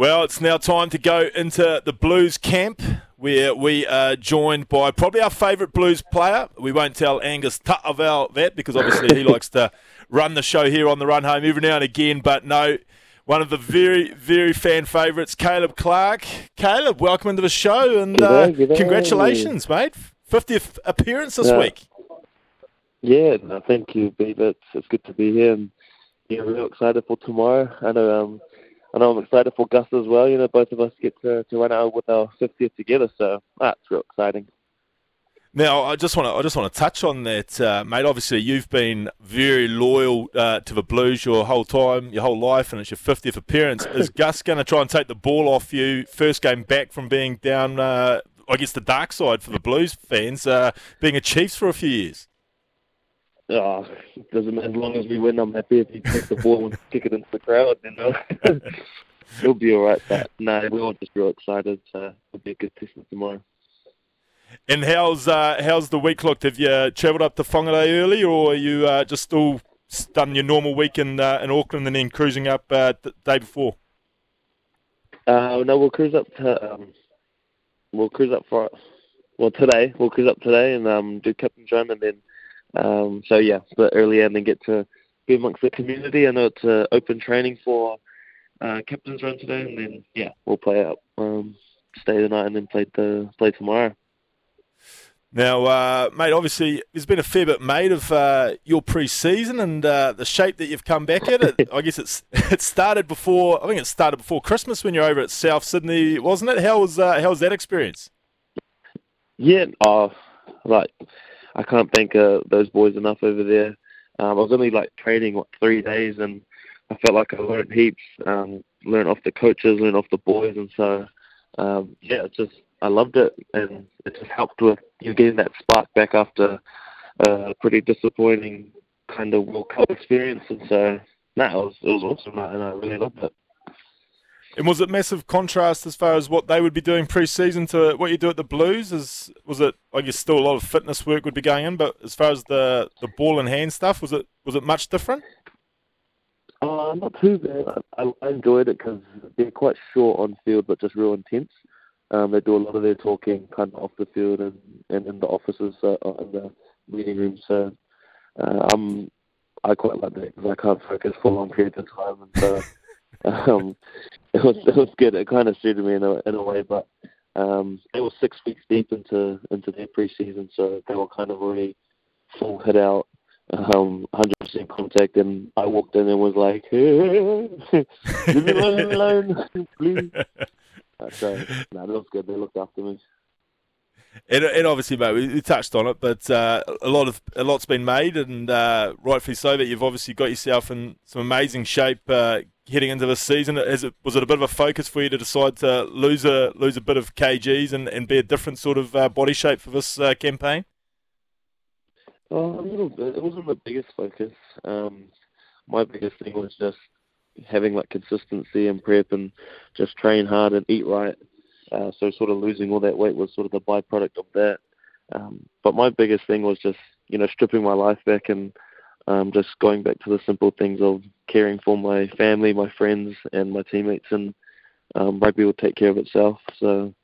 Well, it's now time to go into the Blues camp where we are joined by probably our favourite Blues player. We won't tell Angus Ta'avao that because obviously he likes to run the show here on the run home every now and again. But no, one of the very, very fan favourites, Caleb Clarke. Caleb, welcome into the show and uh, G'day, g'day. congratulations, mate. 50th appearance this Yeah. week. Yeah, no, thank you, Beaver. It's, it's good to be here, and yeah, real excited for tomorrow. I know, um, I know I'm excited for Gus as well. You know, both of us get to, to run out with our 50th together, so that's real exciting. Now, I just want to I just want to touch on that, uh, mate. Obviously, you've been very loyal uh, to the Blues your whole time, your whole life, and it's your fiftieth appearance. Is Gus going to try and take the ball off you first game back from being down? Uh, I guess the dark side for the Blues fans, uh, being a Chiefs for a few years. Oh, doesn't matter. as long as we win, I'm happy if he takes the ball and kick it into the crowd. You know, he'll be all right. But no, we're all just real excited. So it'll be a good test tomorrow. And how's uh, how's the week looked? Have you travelled up to Whangarei early, or are you uh, just still done your normal week in uh, in Auckland and then cruising up uh, the day before? Uh, no, we'll cruise up to um, we'll cruise up for well today. We'll cruise up today and um, do Captain run, and then um, so yeah, bit earlier, and then get to be amongst the community. I know it's uh, open training for uh, captain's run today, and then yeah, we'll play up, um, stay the night, and then play the play tomorrow. Now, uh, mate, obviously there's been a fair bit made of uh, your pre-season and uh, the shape that you've come back at. It, I guess it's it started before. I think it started before Christmas when you're over at South Sydney, wasn't it? How was uh, how was that experience? Yeah, oh, like I can't thank uh, those boys enough over there. Um, I was only like training what three days, and I felt like I learned heaps. Um, learned off the coaches, learned off the boys, and so um, yeah, it just I loved it, and it just helped with you getting that spark back after a pretty disappointing kind of World Cup experience, and so no, it was it was awesome, and I really loved it. And was it massive contrast as far as what they would be doing pre-season to what you do at the Blues? Is was it? I guess still a lot of fitness work would be going in, but as far as the the ball and hand stuff, was it was it much different? Uh, not too bad. I, I enjoyed it because they're quite short on field, but just real intense. Um, they do a lot of their talking kind of off the field and, and in the offices, uh, in the meeting rooms. So uh, I'm, I quite like that because I can't focus for long periods of time. And so um, it was it was good. It kind of suited me in a in a way, but um, they were six weeks deep into into their preseason, so they were kind of already full hit out um, 100% contact, and I walked in and was like, "Leave me alone, alone, please." Uh, so, no, that was good. They looked after me. And, and obviously, mate, we, we touched on it, but uh, a lot of a lot's been made, and uh, rightfully so. That you've obviously got yourself in some amazing shape uh, heading into this season. Is it was it a bit of a focus for you to decide to lose a lose a bit of kgs and, and be a different sort of uh, body shape for this uh, campaign? Oh, a little bit. It wasn't the biggest focus. Um, my biggest thing was just having like consistency and prep and just train hard and eat right. Uh, so sort of losing all that weight was sort of the byproduct of that. Um, but my biggest thing was just you know stripping my life back and um, just going back to the simple things of caring for my family, my friends, and my teammates, and um, rugby will take care of itself. So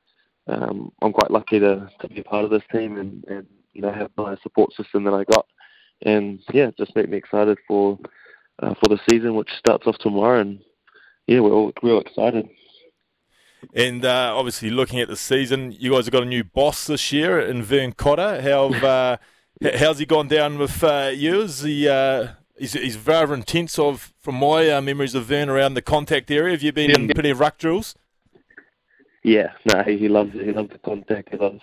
um, I'm quite lucky to, to be a part of this team and, and you know have my support system that I got, and yeah, just made me excited for uh, for the season, which starts off tomorrow, and yeah, we're all real excited. And uh, obviously, looking at the season, you guys have got a new boss this year in Vern Cotter. How uh, how's he gone down with uh, you? Is he, uh, he's, he's rather intense of from my uh, memories of Vern around the contact area. Have you been in plenty of ruck drills? Yeah, no, he he loves it. He loves the contact. He loves.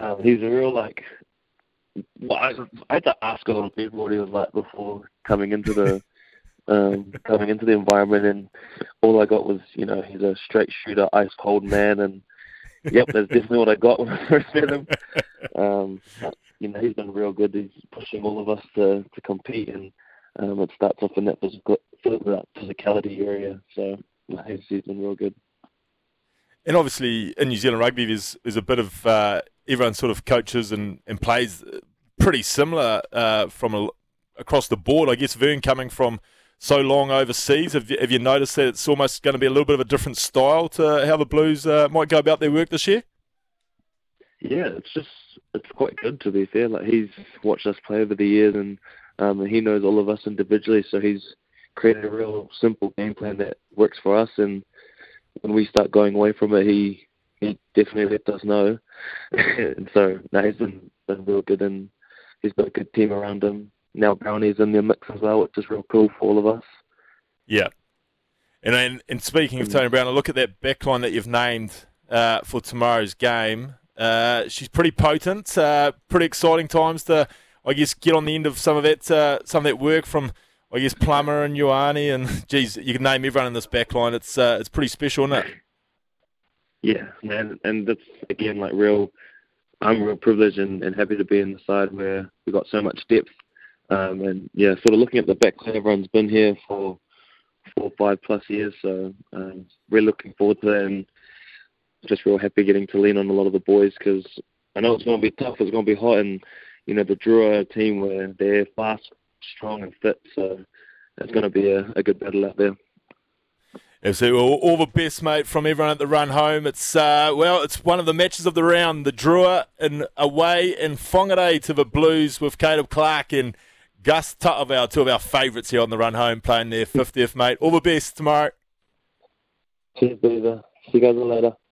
Um, he's a real like. Well, I, I had to ask a lot of people what he was like before coming into the um, coming into the environment, and all I got was you know he's a straight shooter, ice cold man, and yep, that's definitely what I got when I first met him. Um, you know, he's been real good. He's pushing all of us to to compete, and um, it starts off in that physical physicality area. So he's, he's been real good. And obviously, in New Zealand rugby, there's, there's a bit of uh, everyone sort of coaches and, and plays pretty similar uh, from a, across the board. I guess Vern coming from so long overseas. Have you, have you noticed that it's almost going to be a little bit of a different style to how the Blues uh, might go about their work this year? Yeah, it's just it's quite good to be fair. Like he's watched us play over the years, and um, he knows all of us individually, so he's created a real simple game plan that works for us. And when we start going away from it, he he definitely let us know. and so no, he's been been real good, and he's got a good team around him. Now Brownie's in the mix as well, which is real cool for all of us. Yeah. And then, and speaking of Tony Brown, I look at that backline that you've named uh, for tomorrow's game. Uh, she's pretty potent. Uh, pretty exciting times to, I guess, get on the end of some of that uh, some of that work from, I guess, Plummer and Ioane and geez, you can name everyone in this backline. It's uh, it's pretty special, isn't it? Yeah, man, and that's again like real. I'm real privileged and, and happy to be in the side where we've got so much depth. Um, and yeah, sort of looking at the backline, everyone's been here for four, five plus years, so um, we're looking forward to that. And just real happy getting to lean on a lot of the boys because I know it's going to be tough. It's going to be hot, and you know the Drua team where they're fast, strong, and fit. So it's going to be a, a good battle out there. Absolutely. All the best, mate, from everyone at the run home. It's uh, well, it's one of the matches of the round. The Drua in away in Whangarei to the Blues with Caleb Clarke and Gus Ta'avao, two of our favourites here on the run home, playing their 50th, mate. All the best tomorrow. Cheers, Beaver. See you guys later.